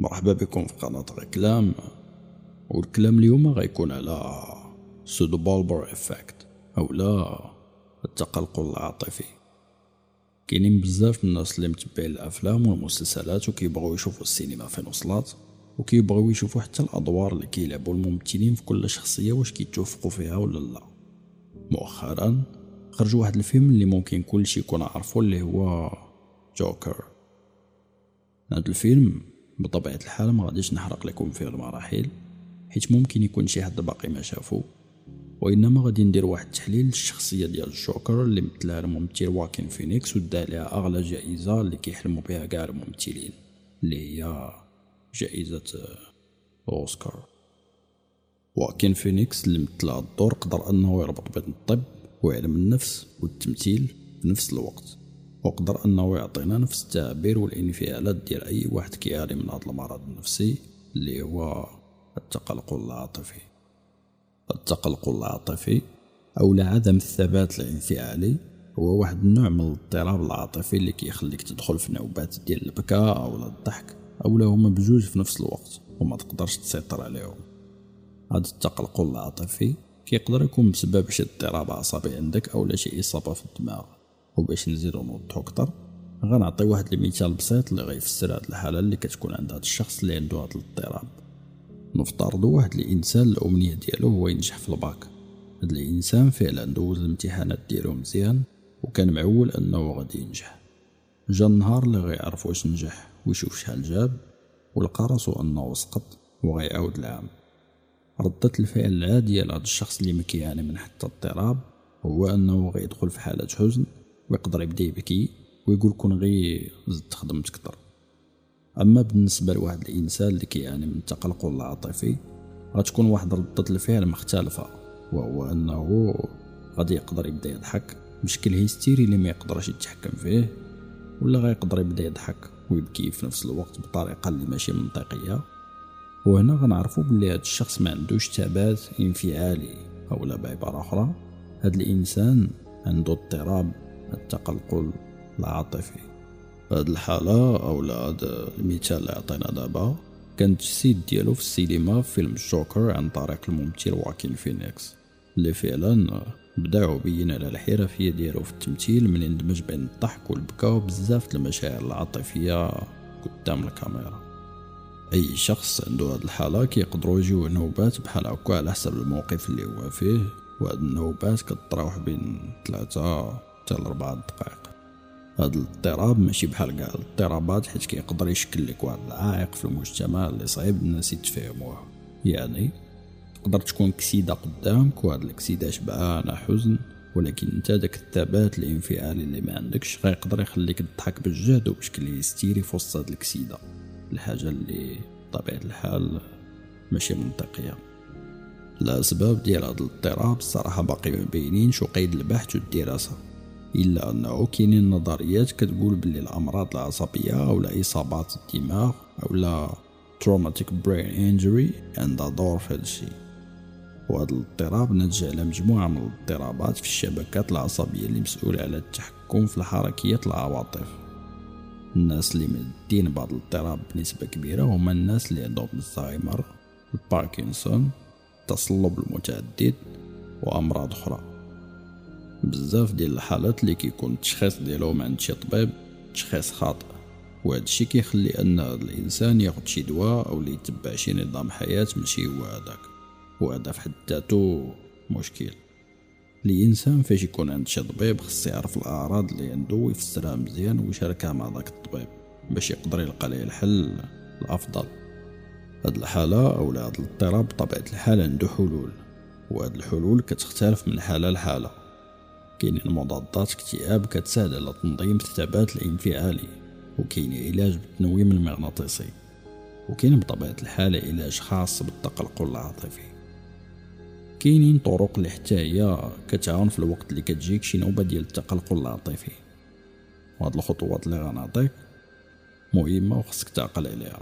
مرحبا بكم في قناة غيكلام والكلام اليوم غيكون على pseudobulbar affect أو لا التقلقل العاطفي. كاينين بزاف من الناس اللي متبعين الأفلام والمسلسلات وكيبغيو يشوفوا السينما فين وصلات وكيبغيو يشوفوا حتى الأدوار اللي كيلعبوا الممثلين في كل شخصية واش كيتوافقوا فيها ولا لا. مؤخرا خرج واحد الفيلم اللي ممكن كلشي يكون عارفو اللي هو جوكر. هذا الفيلم بطبيعة الحال ما غاديش نحرق لكم فيه المراحل حيت ممكن يكون شي حد باقي ما شافو. وإنما غادي ندير واحد التحليل للشخصية ديال الجوكر اللي مثلها الممثل واكين فينيكس ودا عليها أغلى جائزة اللي كيحلموا بها كاع الممثلين اللي هي جائزة أوسكار. واكين فينيكس اللي مثل الدور قدر أنه يربط بين الطب وعلم النفس والتمثيل في نفس الوقت. وقدر أنه يعطينا نفس التعبير والانفعالات ديال أي واحد كيعاني من هذا المرض النفسي اللي هو التقلق العاطفي. التقلق العاطفي أو عدم الثبات الانفعالي هو واحد النوع من الاضطراب العاطفي اللي كيخليك تدخل في نوبات ديال البكاء أو الضحك أو هما بجوج في نفس الوقت وما تقدرش تسيطر عليهم. هذا التقلقل العاطفي كيقدر يكون بسبب شي اضطراب عصبي عندك أو شي إصابة في الدماغ. وباش نزيدو نوضحو أكتر غنعطي واحد المثال بسيط اللي غيفسر هاد الحالة اللي كتكون عند هاد الشخص اللي عنده هاد الاضطراب. نفترض واحد الإنسان الأمنية ديالو هو ينجح في الباك. هاد الإنسان فعلا دوز الامتحانات ديالو مزيان وكان معول أنه غادي ينجح. جا النهار اللي غيعرف واش نجح ويشوف شحال جاب ولقى راسو أنه سقط وغيعاود العام. ردة الفعل العادية لهذا الشخص اللي ما كيعاني من حتى اضطراب هو أنه غيدخل في حالة حزن ويقدر يبدأ يبكي ويقول كون غي زدت خدمت كتر أما بالنسبة لواحد الإنسان اللي كيعاني من التقلق العاطفي غتكون واحد ردة الفعل مختلفة وهو أنه غادي يقدر يبدأ يضحك. بشكل هيستيري اللي ما يقدرش يتحكم فيه ولا غيقدر يبدأ يضحك ويبكي في نفس الوقت بطريقة اللي ماشي منطقية. وهنا غنعرفوا بلي هذا الشخص ما عندوش ثبات انفعالي أو لا بعبارة أخرى. هذا الإنسان عنده اضطراب التقلقل العاطفي. هاد الحالة أو هذا المثال اللي عطينا دابا كان التجسيد ديالو في السينما في فيلم الجوكر عن طريق الممثل واكين فينيكس اللي فعلا بدأ وبين على الحرفية ديالو في التمثيل من اندمج بين الضحك والبكاء وبزاف المشاعر العاطفية قدام الكاميرا. أي شخص عنده هاد الحالة كيقدروا يجيو نوبات بحال هكا على حسب الموقف اللي هو فيه وهاد النوبات كتراوح بين ثلاثة حتى لربعة دقائق. هاد الاضطراب ماشي بحال كاع الاضطرابات حيت كيقدر يشكل لك واحد العائق في المجتمع اللي صعيب الناس يتفاهموه. يعني تقدر تكون كسيدة قدامك وهاد الكسيدة شبعانة حزن ولكن أنت داك الثبات الانفعالي اللي ما عندكش غيقدر يخليك تضحك بالجهد وبشكل هستيري في وسط هاد الكسيدة. الحاجة اللي بطبيعة الحال ماشي منطقية. الأسباب ديال هاد الاضطراب الصراحة باقي مبينينش وقيد البحث والدراسة. إلا أنه كاينين نظريات كتقول بلي الأمراض العصبية أو إصابات الدماغ لا traumatic brain injury عندها دور في هادشي وهذا الاضطراب ناتج على مجموعة من الاضطرابات في الشبكات العصبية اللي مسؤولة على التحكم في الحركية العواطف. الناس اللي مدين بهذا الاضطراب بنسبة كبيرة هما الناس اللي عندهم الزهايمر الباركنسون التصلب المتعدد وأمراض أخرى. بزاف ديال الحالات اللي كيكون التشخيص ديالهم عند شي طبيب تشخيص خاطئ وهذا الشيء كيخلي أن الإنسان ياخذ شي دواء أو يتبع شي نظام حياة ماشي هو هذاك. وهذا في حد ذاته مشكل. الإنسان فاش يكون عند شي طبيب خص يعرف الأعراض اللي عنده ويفسرها مزيان ويشاركها مع داك الطبيب باش يقدر يلقى ليه الحل الأفضل. هاد الحالة أو هاد الاضطراب بطبيعة الحال عنده حلول وهاد الحلول كتختلف من حالة لحالة. كاينين مضادات اكتئاب كتساعد على تنظيم الثبات الانفعالي وكاين علاج بالتنويم المغناطيسي وكاين بطبيعة الحال علاج خاص بالتقلق العاطفي. كاينين طرق اللي حتى هي كتعاون في الوقت اللي كتجيك شي نوبة ديال التقلق العاطفي. وهاد الخطوات اللي غنعطيك مهمة وخصك تعقل عليها.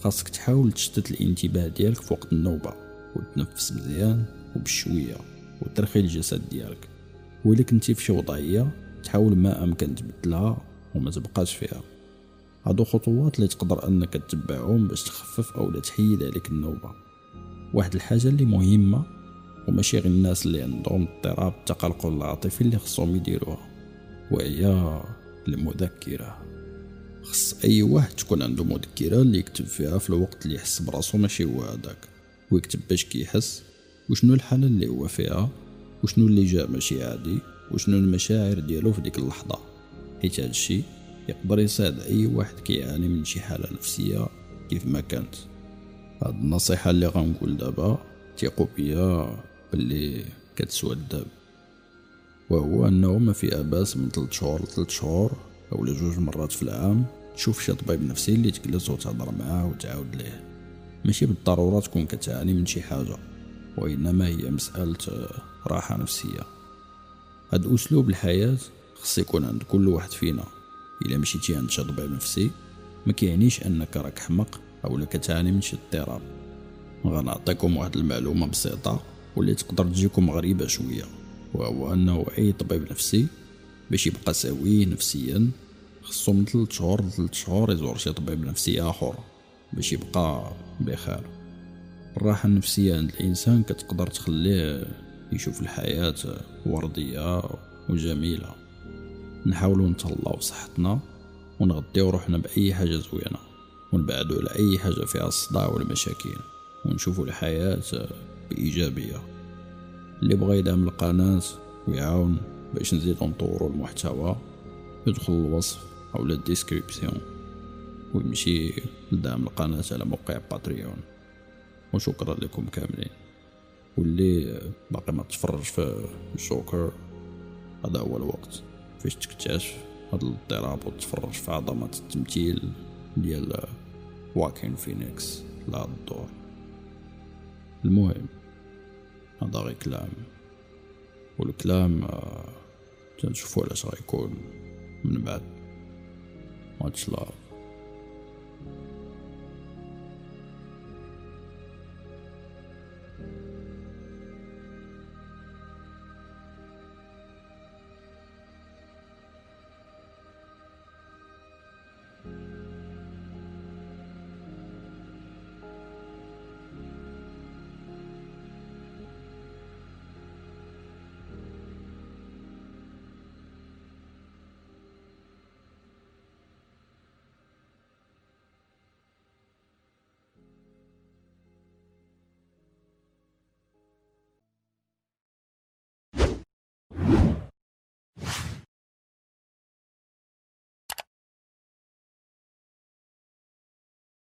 خاصك تحاول تشتت الانتباه ديالك في وقت النوبة وتنفس مزيان وبشوية وترخي الجسد ديالك. وإلا كنتي في شي وضعية تحاول ما أمكن تبدلها وما تبقاش فيها. هادو خطوات اللي تقدر أنك تتبعهم باش تخفف أو تحيد عليك النوبة. واحد الحاجة اللي مهمة وماشي غير الناس اللي عندهم اضطراب التقلق العاطفي اللي خصهم يديروها وهي المذكرة. خص أي واحد تكون عنده مذكرة اللي يكتب فيها في الوقت اللي يحس براسو ماشي هو هذاك ويكتب باش كيحس وشنو الحالة اللي هو فيها؟ وشنو اللي جا ماشي عادي؟ وشنو المشاعر ديالو في ديك اللحظة؟ حيت هادشي يقدر يساعد أي واحد كيعاني من شي حالة نفسية كيف ما كانت. هاد النصيحة اللي غنقول دابا تيقوا بيا باللي كتسوى الداب وهو أنه ما في أباس من 3 شهور ل 3 شهور أو جوج مرات في العام تشوف شي طبيب نفسي اللي تجلس وتهضر معاه وتعاود ليه. ماشي بالضرورة تكون كتعاني من شي حاجة. وإنما هي مسألة راحة نفسية. هاد أسلوب الحياة خص يكون عند كل واحد فينا. إلا مشيتي عند شي طبيب نفسي ما كيعنيش أنك راك حمق أو كتعاني من شي اضطراب. غنعطيكم واحد المعلومة بسيطة واللي تقدر تجيكم غريبة شوية. وهو أنه أي طبيب نفسي باش يبقى سوي نفسيا خصو من 3 شهور ل 3 شهور يزور شي طبيب نفسي آخر باش يبقى بخير. الراحة النفسية عند الإنسان كتقدر تخليه يشوف الحياة وردية وجميلة. نحاولوا نتهلاو صحتنا ونغديو روحنا بأي حاجة زوينة ونبعدو على أي حاجة فيها الصداع والمشاكل ونشوفوا الحياة بإيجابية. اللي بغى يدعم القناة ويعاون باش نزيدو نطورو المحتوى يدخل الوصف أو ال description ويمشي لدعم القناة على موقع Patreon وشكرا لكم كاملين. واللي باقي ما تفرج في جوكر هذا هو الوقت فاش تكتشف هذا الاضطراب وتفرج في عظمة التمثيل ديال واكين فينيكس لهذا الدور. المهم هذا غير كلام. والكلام آه، تنشوفو علاش غيكون من بعد. much love